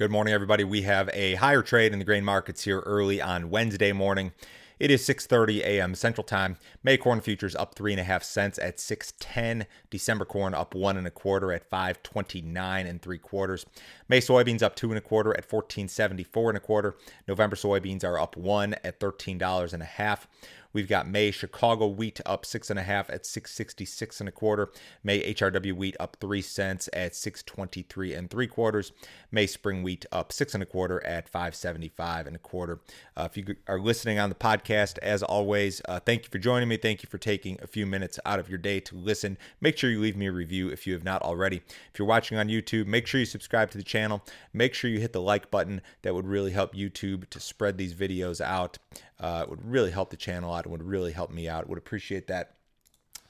Good morning, everybody. We have a higher trade in the grain markets here early on Wednesday morning. It is 6:30 a.m. Central Time. May corn futures up three and a half cents at 6:10. December corn up one and a quarter at 5.29 and three quarters. May soybeans up two and a quarter at 14.74 and a quarter. November soybeans are up one at 13 dollars and a half. We've got May Chicago wheat up six and a half at 666 and a quarter. May HRW wheat up three cents at 623 and three quarters. May spring wheat up six and a quarter at 575 and a quarter. Uh, if you are listening on the podcast, as always, uh, thank you for joining me. Thank you for taking a few minutes out of your day to listen. Make sure you leave me a review if you have not already. If you're watching on YouTube, make sure you subscribe to the channel. Make sure you hit the like button. That would really help YouTube to spread these videos out. Uh, it would really help the channel out. It would really help me out. Would appreciate that.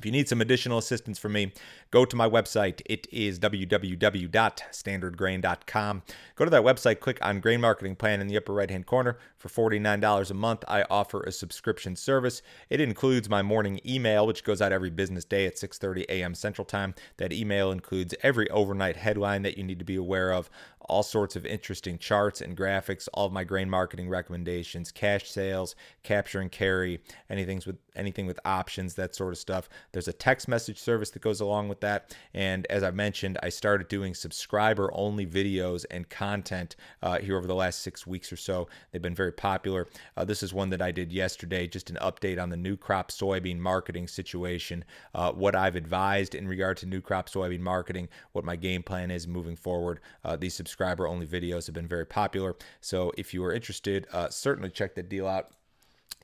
If you need some additional assistance from me, go to my website. It is www.standardgrain.com. Go to that website, click on Grain Marketing Plan in the upper right hand corner. For $49 a month, I offer a subscription service. It includes my morning email, which goes out every business day at 6:30 a.m. Central Time. That email includes every overnight headline that you need to be aware of, all sorts of interesting charts and graphics, all of my grain marketing recommendations, cash sales, capture and carry, anything with anything with options, that sort of stuff. There's a text message service that goes along with that. And as I mentioned, I started doing subscriber only videos and content uh, here over the last six weeks or so. They've been very popular. Uh, this is one that I did yesterday, just an update on the new crop soybean marketing situation, uh, what I've advised in regard to new crop soybean marketing, what my game plan is moving forward. Uh, these subscriber only videos have been very popular. So if you are interested, uh, certainly check that deal out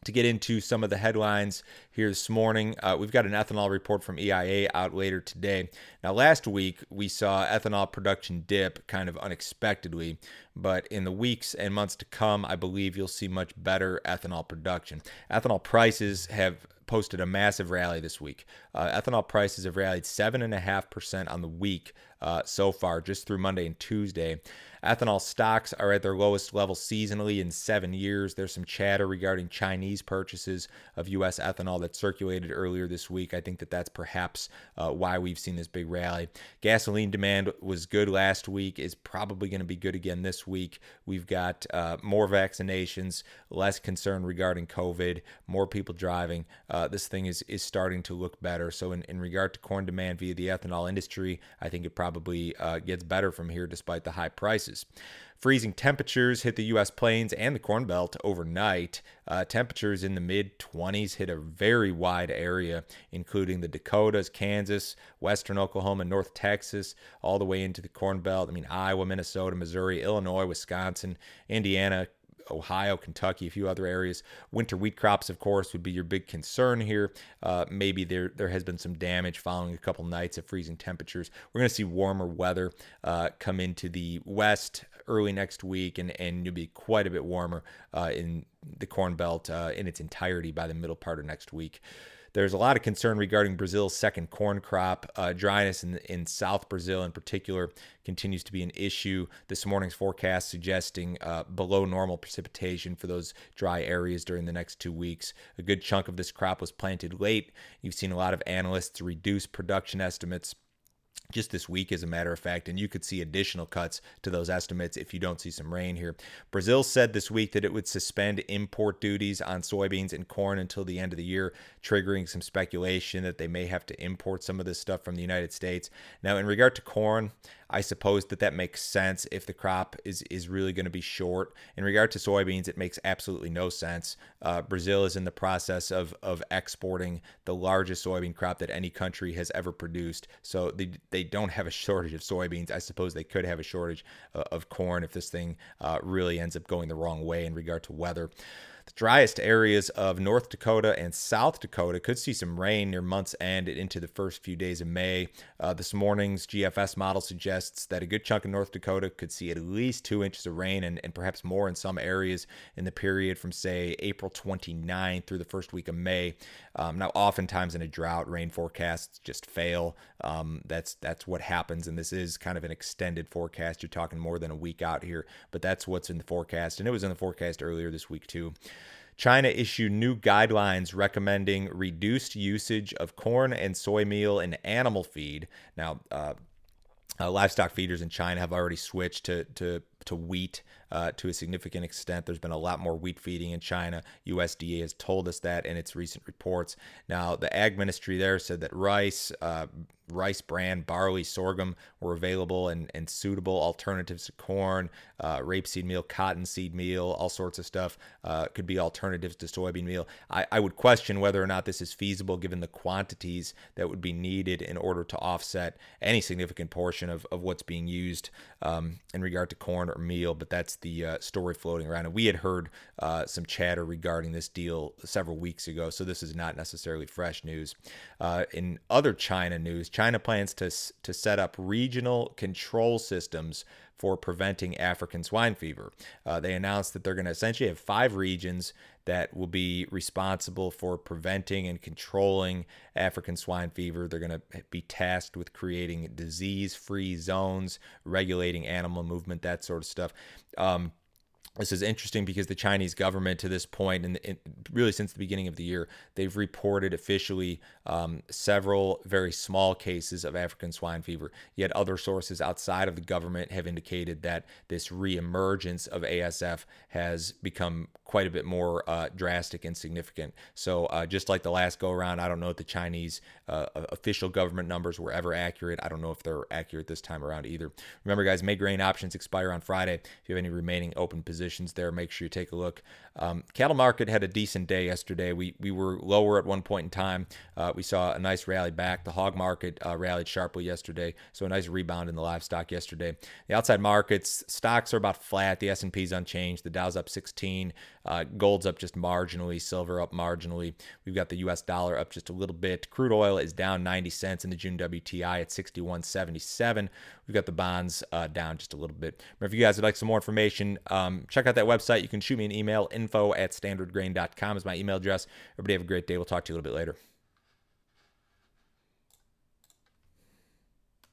to get into some of the headlines here this morning. Uh, we've got an ethanol report from EIA out later today. Now, last week we saw ethanol production dip kind of unexpectedly, but in the weeks and months to come, I believe you'll see much better ethanol production. Ethanol prices have posted a massive rally this week. Uh, ethanol prices have rallied 7.5% on the week uh, so far, just through Monday and Tuesday. Ethanol stocks are at their lowest level seasonally in seven years. There's some chatter regarding Chinese purchases of U.S. ethanol that circulated earlier this week. I think that that's perhaps uh, why we've seen this big rally. Gasoline demand was good last week, is probably going to be good again this week. We've got uh, more vaccinations, less concern regarding COVID, more people driving. Uh, this thing is is starting to look better. So in, in regard to corn demand via the ethanol industry, I think it probably uh, gets better from here despite the high prices. Freezing temperatures hit the U.S. plains and the Corn Belt overnight. Uh, temperatures in the mid 20s hit a very wide area, including the Dakotas, Kansas, western Oklahoma, North Texas, all the way into the Corn Belt. I mean, Iowa, Minnesota, Missouri, Illinois, Wisconsin, Indiana, Ohio, Kentucky, a few other areas. Winter wheat crops, of course, would be your big concern here. Uh, maybe there there has been some damage following a couple nights of freezing temperatures. We're going to see warmer weather uh, come into the west early next week, and and you'll be quite a bit warmer uh, in the Corn Belt uh, in its entirety by the middle part of next week. There's a lot of concern regarding Brazil's second corn crop. Uh, dryness in, in South Brazil, in particular, continues to be an issue. This morning's forecast suggesting uh, below normal precipitation for those dry areas during the next two weeks. A good chunk of this crop was planted late. You've seen a lot of analysts reduce production estimates just this week, as a matter of fact, and you could see additional cuts to those estimates if you don't see some rain here. Brazil said this week that it would suspend import duties on soybeans and corn until the end of the year, triggering some speculation that they may have to import some of this stuff from the United States. Now, in regard to corn, I suppose that that makes sense if the crop is is really going to be short. In regard to soybeans, it makes absolutely no sense. Uh, Brazil is in the process of of exporting the largest soybean crop that any country has ever produced, so they they don't have a shortage of soybeans. I suppose they could have a shortage uh, of corn if this thing uh, really ends up going the wrong way in regard to weather. The driest areas of North Dakota and South Dakota could see some rain near month's end and into the first few days of May. Uh, this morning's GFS model suggests that a good chunk of North Dakota could see at least two inches of rain and, and perhaps more in some areas in the period from, say, April 29 through the first week of May. Um, now, oftentimes in a drought, rain forecasts just fail. Um, that's that's what happens, and this is kind of an extended forecast. You're talking more than a week out here, but that's what's in the forecast, and it was in the forecast earlier this week too. China issued new guidelines recommending reduced usage of corn and soy meal in animal feed. Now, uh, uh, livestock feeders in China have already switched to, to to wheat uh, to a significant extent. There's been a lot more wheat feeding in China. USDA has told us that in its recent reports. Now, the ag ministry there said that rice, uh, rice bran, barley, sorghum were available and, and suitable alternatives to corn, uh, rapeseed meal, cottonseed meal, all sorts of stuff uh, could be alternatives to soybean meal. I, I would question whether or not this is feasible given the quantities that would be needed in order to offset any significant portion of, of what's being used um, in regard to corn or meal. But that's the uh, story floating around. And we had heard uh, some chatter regarding this deal several weeks ago, so this is not necessarily fresh news. Uh, in other China news, China plans to, to set up regional control systems for preventing African swine fever. Uh, they announced that they're going to essentially have five regions that will be responsible for preventing and controlling African swine fever. They're going to be tasked with creating disease free zones, regulating animal movement, that sort of stuff. Um, this is interesting because the Chinese government, to this point, and really since the beginning of the year, they've reported officially um, several very small cases of African swine fever. Yet other sources outside of the government have indicated that this reemergence of ASF has become quite a bit more uh, drastic and significant. So, uh, just like the last go around, I don't know if the Chinese uh, official government numbers were ever accurate. I don't know if they're accurate this time around either. Remember, guys, May grain options expire on Friday. If you have any remaining open positions there, make sure you take a look. Um, cattle market had a decent day yesterday. We we were lower at one point in time. Uh, we saw a nice rally back. The hog market uh, rallied sharply yesterday, so a nice rebound in the livestock yesterday. The outside markets stocks are about flat. The S and P's unchanged. The Dow's up 16. Uh, gold's up just marginally, silver up marginally. We've got the US dollar up just a little bit. Crude oil is down 90 cents in the June WTI at 61.77. We've got the bonds uh, down just a little bit. If you guys would like some more information, um, check out that website. You can shoot me an email. Info at standardgrain.com is my email address. Everybody have a great day. We'll talk to you a little bit later.